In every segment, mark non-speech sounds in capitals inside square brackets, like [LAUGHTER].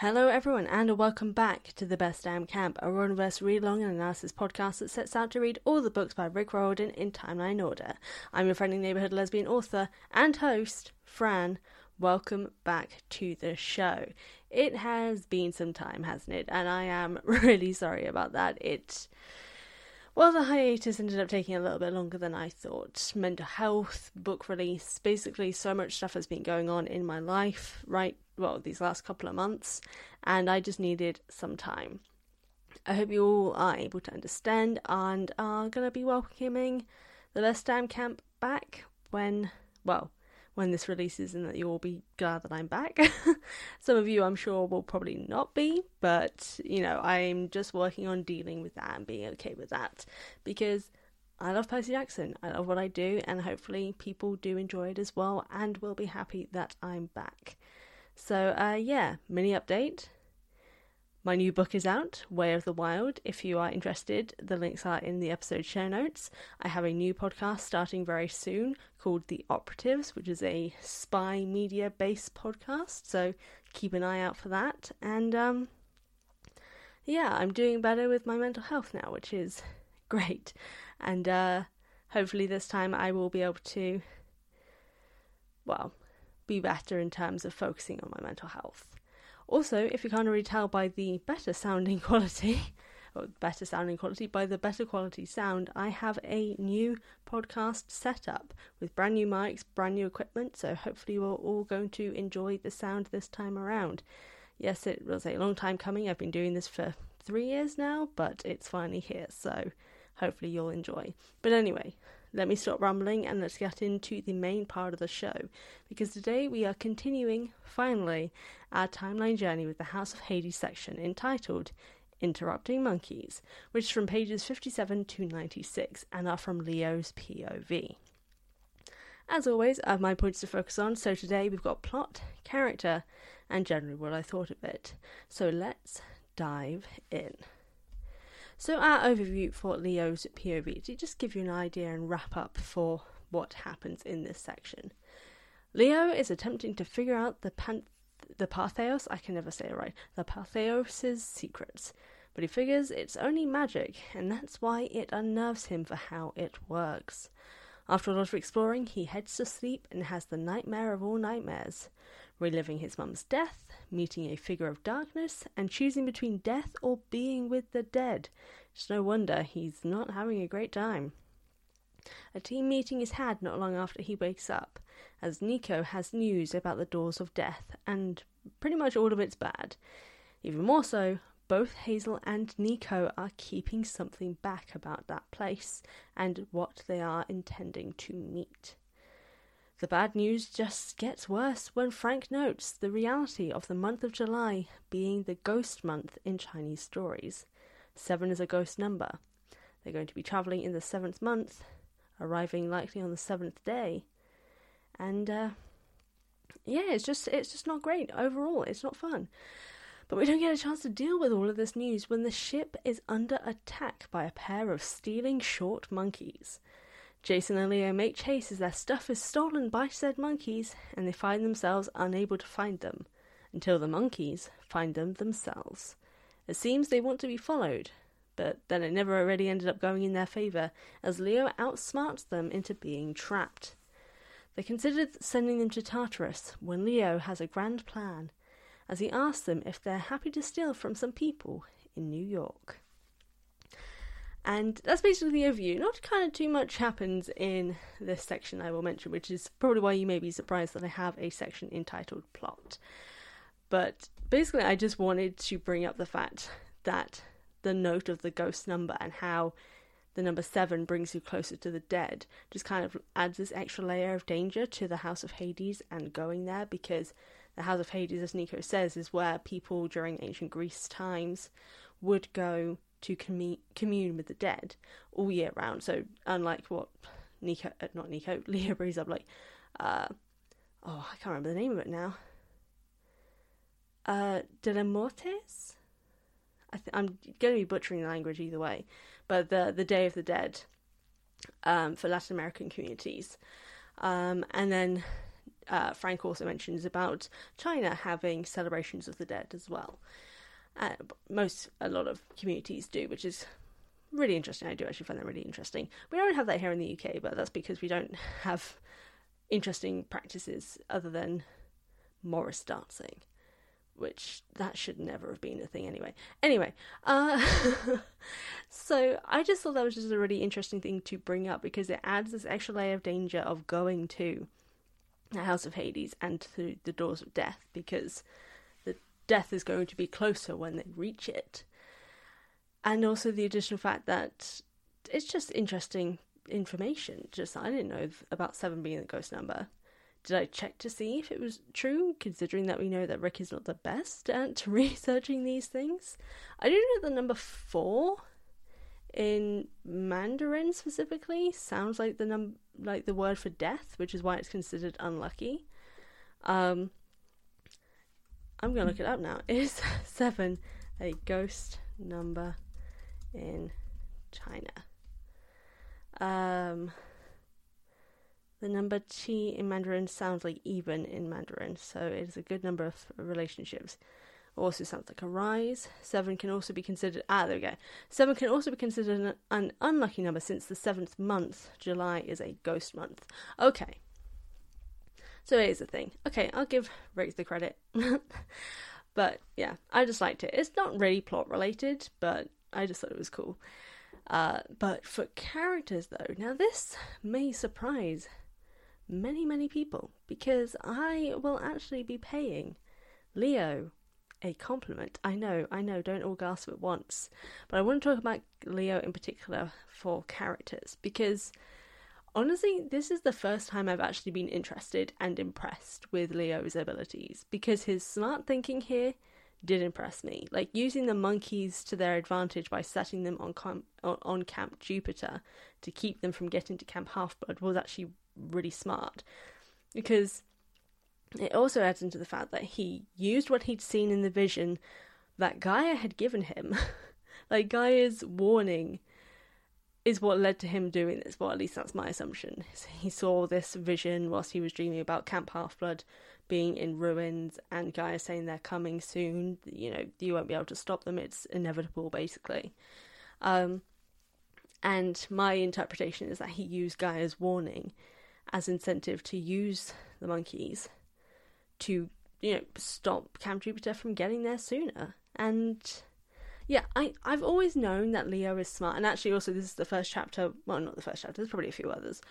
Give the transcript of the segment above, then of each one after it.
Hello, everyone, and welcome back to the Best Damn Camp, a Riordanverse read along and analysis podcast that sets out to read all the books by Rick Riordan in timeline order. I'm your friendly neighborhood lesbian author and host, Fran. Welcome back to the show. It has been some time, hasn't it? And I am [LAUGHS] really sorry about that. It. Well, the hiatus ended up taking a little bit longer than I thought. Mental health, book release, basically, so much stuff has been going on in my life right well, these last couple of months, and I just needed some time. I hope you all are able to understand and are going to be welcoming the Best Damn Camp back when, well, when this releases, and that you'll all be glad that I'm back. [LAUGHS] Some of you, I'm sure, will probably not be, but you know, I'm just working on dealing with that and being okay with that because I love Percy Jackson. I love what I do, and hopefully, people do enjoy it as well and will be happy that I'm back. So, uh, yeah, mini update. My new book is out, Way of the Wild. If you are interested, the links are in the episode show notes. I have a new podcast starting very soon called The Operatives, which is a spy media based podcast. So keep an eye out for that. And um, yeah, I'm doing better with my mental health now, which is [LAUGHS] great. And uh, hopefully, this time I will be able to, well, be better in terms of focusing on my mental health. Also, if you can't already tell by the better sounding [LAUGHS] quality, or better sounding quality, by the better quality sound, I have a new podcast setup with brand new mics, brand new equipment, so hopefully we're all going to enjoy the sound this time around. Yes, it was a long time coming. I've been doing this for three years now, but it's finally here, so hopefully you'll enjoy. But anyway, let me stop rambling and let's get into the main part of the show. Because today we are continuing, finally, our timeline journey with the House of Hades section entitled Interrupting Monkeys, which is from pages 57 to 96 and are from Leo's POV. As always, I have my points to focus on, so today we've got plot, character, and generally what I thought of it. So let's dive in. So, our overview for Leo's POV to just give you an idea and wrap up for what happens in this section. Leo is attempting to figure out the pan- the Patheos, I can never say it right, the Patheos' secrets, but he figures it's only magic, and that's why it unnerves him for how it works. After a lot of exploring, he heads to sleep and has the nightmare of all nightmares reliving his mum's death, meeting a figure of darkness, and choosing between death or being with the dead. It's no wonder he's not having a great time. A team meeting is had not long after he wakes up, as Nico has news about the doors of death, and pretty much all of it's bad. Even more so, both Hazel and Nico are keeping something back about that place and what they are intending to meet. The bad news just gets worse when Frank notes the reality of the month of July being the ghost month in Chinese stories. Seven is a ghost number. They're going to be travelling in the seventh month, arriving likely on the seventh day. And uh, yeah, it's just it's just not great overall. It's not fun. But we don't get a chance to deal with all of this news when the ship is under attack by a pair of stealing short monkeys. Jason and Leo make chase as their stuff is stolen by said monkeys, and they find themselves unable to find them, until the monkeys find them themselves. It seems they want to be followed, but then it never already ended up going in their favour, as Leo outsmarts them into being trapped. They considered sending them to Tartarus when Leo has a grand plan, as he asks them if they're happy to steal from some people in New York. And that's basically the overview. Not kind of too much happens in this section I will mention, which is probably why you may be surprised that I have a section entitled Plot. But basically, I just wanted to bring up the fact that the note of the ghost number and how the number seven brings you closer to the dead just kind of adds this extra layer of danger to the House of Hades and going there because the House of Hades, as Nico says, is where people during ancient Greece times would go to commu- commune with the dead all year round. So unlike what Nico, uh, not Nico, [LAUGHS] Leo brings up, like, uh, oh, I can't remember the name of it now. Uh, De la Mortes? I I'm going to be butchering the language either way, but the the Day of the Dead um, for Latin American communities, um, and then uh, Frank also mentions about China having celebrations of the dead as well. Uh, most a lot of communities do, which is really interesting. I do actually find that really interesting. We don't have that here in the UK, but that's because we don't have interesting practices other than Morris dancing which that should never have been a thing anyway. Anyway, uh, [LAUGHS] so I just thought that was just a really interesting thing to bring up because it adds this extra layer of danger of going to the House of Hades and to the doors of death because death is going to be closer when they reach it. And also the additional fact that it's just interesting information. Just I didn't know about seven being the ghost number did I check to see if it was true, considering that we know that Rick is not the best at [LAUGHS] researching these things? I do know the number four in Mandarin specifically sounds like the num like the word for death, which is why it's considered unlucky. Um, I'm gonna look it up now. Is [LAUGHS] seven a ghost number in China? Um, the number qi in Mandarin sounds like even in Mandarin, so it is a good number of relationships. Also sounds like a rise. Seven can also be considered. Ah, there we go. Seven can also be considered an, an unlucky number since the seventh month, July, is a ghost month. Okay. So it is a thing. Okay, I'll give Riggs the credit. [LAUGHS] but yeah, I just liked it. It's not really plot related, but I just thought it was cool. Uh, but for characters, though, now this may surprise many, many people because I will actually be paying Leo a compliment. I know, I know, don't all gasp at once. But I want to talk about Leo in particular for characters because honestly, this is the first time I've actually been interested and impressed with Leo's abilities because his smart thinking here did impress me. Like using the monkeys to their advantage by setting them on com- on Camp Jupiter to keep them from getting to Camp Half Blood was actually really smart because it also adds into the fact that he used what he'd seen in the vision that Gaia had given him. [LAUGHS] like Gaia's warning is what led to him doing this. Well, at least that's my assumption. He saw this vision whilst he was dreaming about Camp Half Blood being in ruins and Gaia saying they're coming soon. You know, you won't be able to stop them. It's inevitable, basically. Um, and my interpretation is that he used Gaia's warning as incentive to use the monkeys to, you know, stop Camp Jupiter from getting there sooner. And yeah, I, I've always known that Leo is smart. And actually, also, this is the first chapter. Well, not the first chapter, there's probably a few others.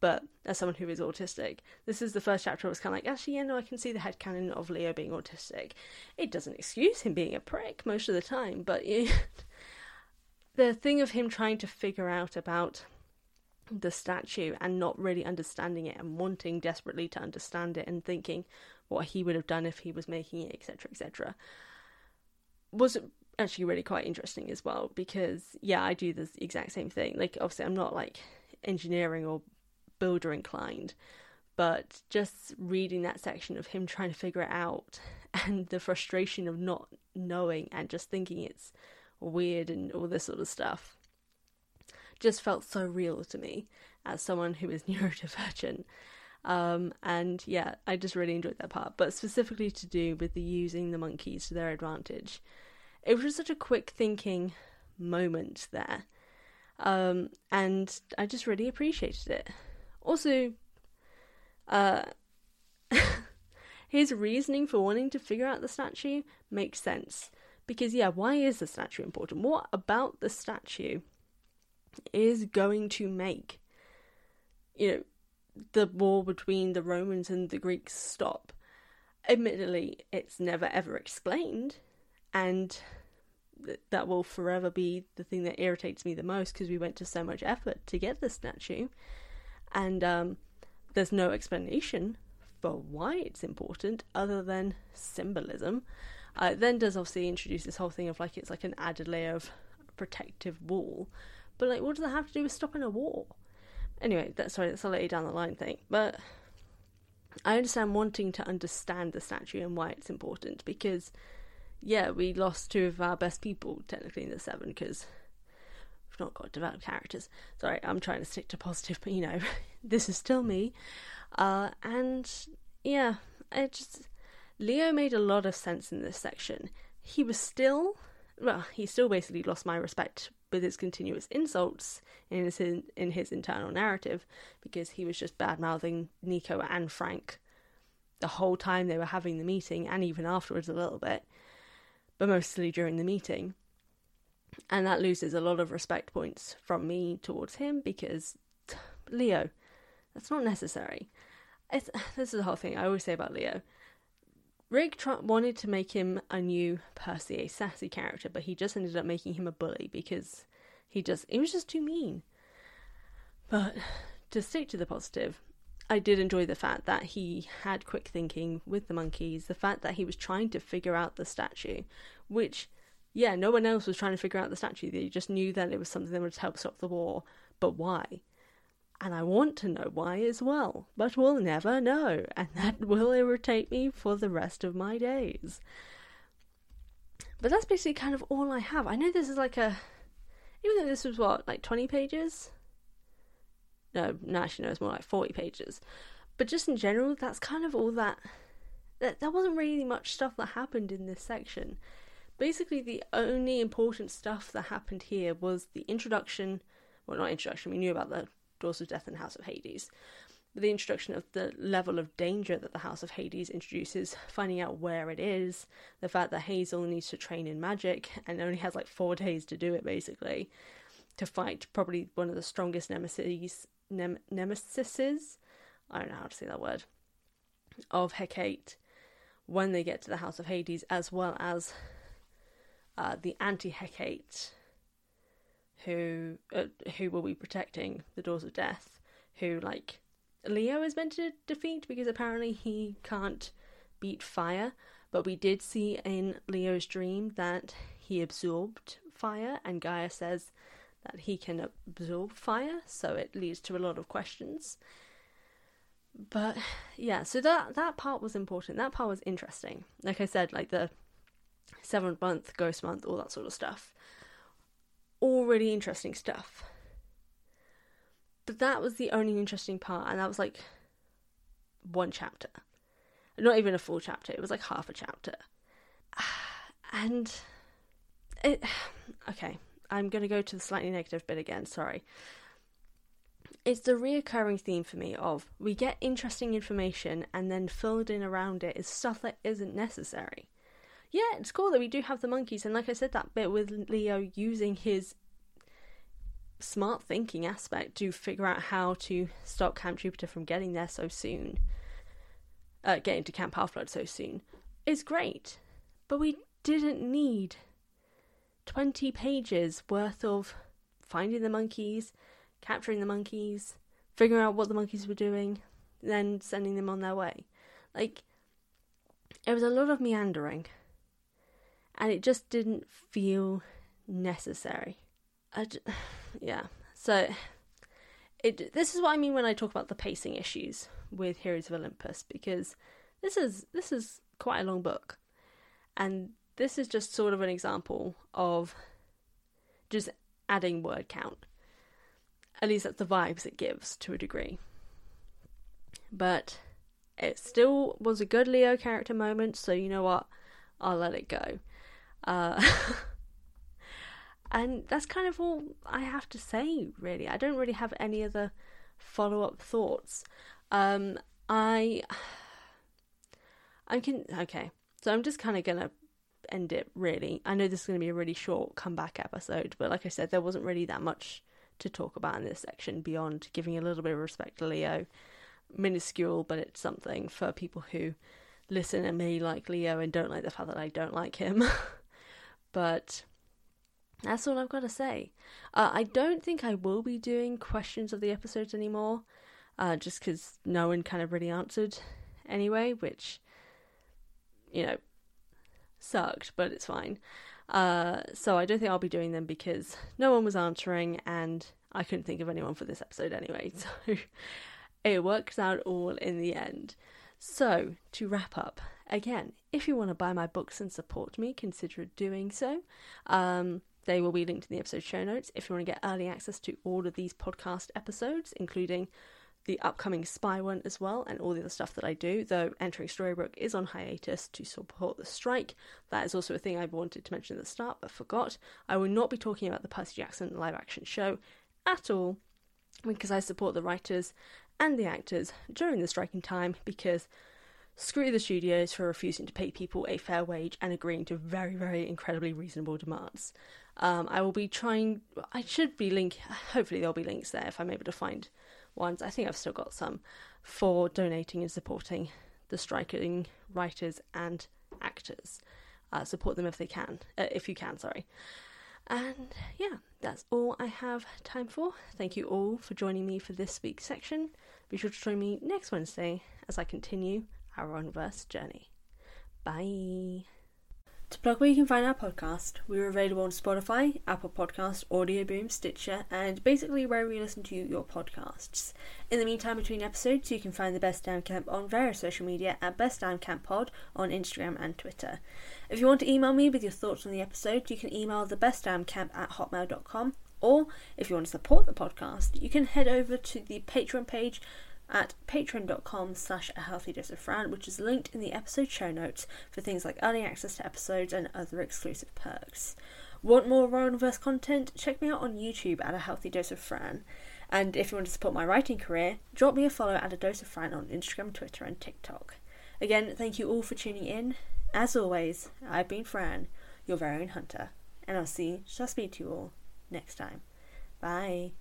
But as someone who is autistic, this is the first chapter I was kind of like, actually, yeah, no, I can see the head headcanon of Leo being autistic. It doesn't excuse him being a prick most of the time, but [LAUGHS] the thing of him trying to figure out about the statue and not really understanding it and wanting desperately to understand it and thinking what he would have done if he was making it, etc., etc., was actually really quite interesting as well because yeah, I do the exact same thing. Like obviously, I'm not like engineering or builder inclined, but just reading that section of him trying to figure it out [LAUGHS] and the frustration of not knowing and just thinking it's weird and all this sort of stuff just felt so real to me as someone who is [LAUGHS] neurodivergent. Um, and yeah, I just really enjoyed that part. But specifically to do with the using the monkeys to their advantage, it was just such a quick thinking moment there. Um, and I just really appreciated it. Also, uh, [LAUGHS] his reasoning for wanting to figure out the statue makes sense. Because, yeah, why is the statue important? What about the statue is going to make, you know, the war between the Romans and the Greeks stop. Admittedly, it's never ever explained, and th- that will forever be the thing that irritates me the most because we went to so much effort to get the statue, and um, there's no explanation for why it's important other than symbolism. Uh, it then does obviously introduce this whole thing of like it's like an added layer of protective wall, but like what does that have to do with stopping a war? Anyway, that's sorry, that's a later down the line thing, but I understand wanting to understand the statue and why it's important because yeah, we lost two of our best people technically in the seven because we've not got developed characters. Sorry, I'm trying to stick to positive, [LAUGHS] but you know, [LAUGHS] this is still me. Uh, and yeah, it just Leo made a lot of sense in this section. He was still, well, he still basically lost my respect with his continuous insults in his in his internal narrative because he was just bad mouthing Nico and Frank the whole time they were having the meeting and even afterwards a little bit, but mostly during the meeting. And that loses a lot of respect points from me towards him because [SIGHS] Leo, that's not necessary. It's, [SIGHS] this is the whole thing I always say about Leo. Rick tr- wanted to make him a new Percy, a sassy character, but he just ended up making him a bully because he just he was just too mean. But [SIGHS] to stick to the positive, I did enjoy the fact that he had quick thinking with the monkeys, the fact that he was trying to figure out the statue, which yeah, no one else was trying to figure out the statue. They just knew that it was something that would help stop the war, but why? and I want to know why as well, but we'll never know, and [LAUGHS] that will irritate me for the rest of my days. But that's basically kind of all I have. I know this is like a. Even though this was what, like 20 pages? No, no, actually, no, it's more like 40 pages. But just in general, that's kind of all that. That there wasn't really much stuff that happened in this section. Basically, the only important stuff that happened here was the introduction. Well, not introduction, we knew about the Doors of Death and House of Hades. But the introduction of the level of danger that the House of Hades introduces, finding out where it is, the fact that Hazel needs to train in magic and only has like four days to do it basically, to fight probably one of the strongest nemesis, nem- nemesises, I don't know how to say that word, of Hecate. When they get to the House of Hades, as well as uh, the anti Hecate who uh, who will be protecting the doors of death who like leo is meant to defeat because apparently he can't beat fire. But we did see in leo's dream that he absorbed fire and gaia says that he can absorb fire so it leads to a lot of questions but yeah so that that part was important that part was interesting like i said like the seventh month ghost month all that sort of stuff all really interesting stuff. But that was the only interesting part, and that was like one chapter. Not even a full chapter, it was like half a chapter. [SIGHS] And it. [SIGHS] Okay, I'm going to go to the slightly negative bit again, sorry. It's the reoccurring theme for me of we get interesting information and then filled in around it is stuff that isn't necessary yeah, it's cool that we do have the monkeys. And like I said, that bit with Leo using his smart thinking aspect to figure out how to stop Camp Jupiter from getting there so soon, uh, getting to Camp Half Blood so soon, is great. But we didn't need 20 pages worth of finding the monkeys, capturing the monkeys, figuring out what the monkeys were doing, then sending them on their way. Like, it was a lot of meandering and it just didn't feel necessary. Just, [SIGHS] yeah, so it. This is what I mean when I talk about the pacing issues with Heroes of Olympus because this is this is quite a long book, and this is just sort of an example of just adding word count. At least that's the vibes it gives to a degree. But it still was a good Leo character moment, so you know what? I'll let it go. Uh, [LAUGHS] and that's kind of all I have to say, really. I don't really have any other follow up thoughts. Um, I. [SIGHS] I can. Okay. So I'm just kind of to end it, really. I know this is going to be a really short comeback episode, but like I said, there wasn't really that much to talk about in this section beyond giving a little bit of respect to Leo. Minuscule, but it's something for people who listen and may like Leo and don't like the fact that I don't like him. [LAUGHS] but that's all I've got to say. Uh, I don't think I will be doing questions of the episodes anymore, uh, just because no one kind of really answered anyway, which, you know, sucked, but it's fine. Uh, so I don't think I'll be doing them because no one was answering and I couldn't think of anyone for this episode anyway. [LAUGHS] So it works out all in the end. So to wrap up, again, if you want to buy my books and support me, consider doing so. Um, they will be linked in the episode show notes. If you want to get early access to all of these podcast episodes, including the upcoming spy one as well, and all the other stuff that I do, though entering Storybrooke is on hiatus to support the strike. That is also a thing I wanted to mention at the start but forgot. I will not be talking about the Percy Jackson live action show at all because I support the writers and the actors during the striking time because screw the studios for refusing to pay people a fair wage and agreeing to very, very incredibly reasonable demands. Um, I will be trying, I should be linking, hopefully there'll be links there if I'm able to find ones. I think I've still got some for donating and supporting the striking writers and actors. Uh, support them if they can, uh, if you can, sorry. And yeah, that's all I have time for. Thank you all for joining me for this week's section. Be sure to join me next Wednesday as I continue our Riordanverse journey. Bye. To plug where you can find our podcast, we're available on Spotify, Apple Podcast, Audio Boom, Stitcher, and basically wherever you listen to your podcasts. In the meantime, between episodes, you can find the Best Damn Camp on various social media at Best Damn Camp Pod on Instagram and Twitter. If you want to email me with your thoughts on the episode, you can email the Best Damn Camp at hotmail.com. Or if you want to support the podcast, you can head over to the Patreon page at patreon.com slash a healthy dose of fran which is linked in the episode show notes for things like early access to episodes and other exclusive perks. Want more Riordanverse content? Check me out on youtube at a healthy dose of fran. And if you want to support my writing career drop me a follow at a dose of fran on instagram twitter and tiktok. Again thank you all for tuning in. As always i've been fran your very own hunter and i'll see shall speak to you all next time? Bye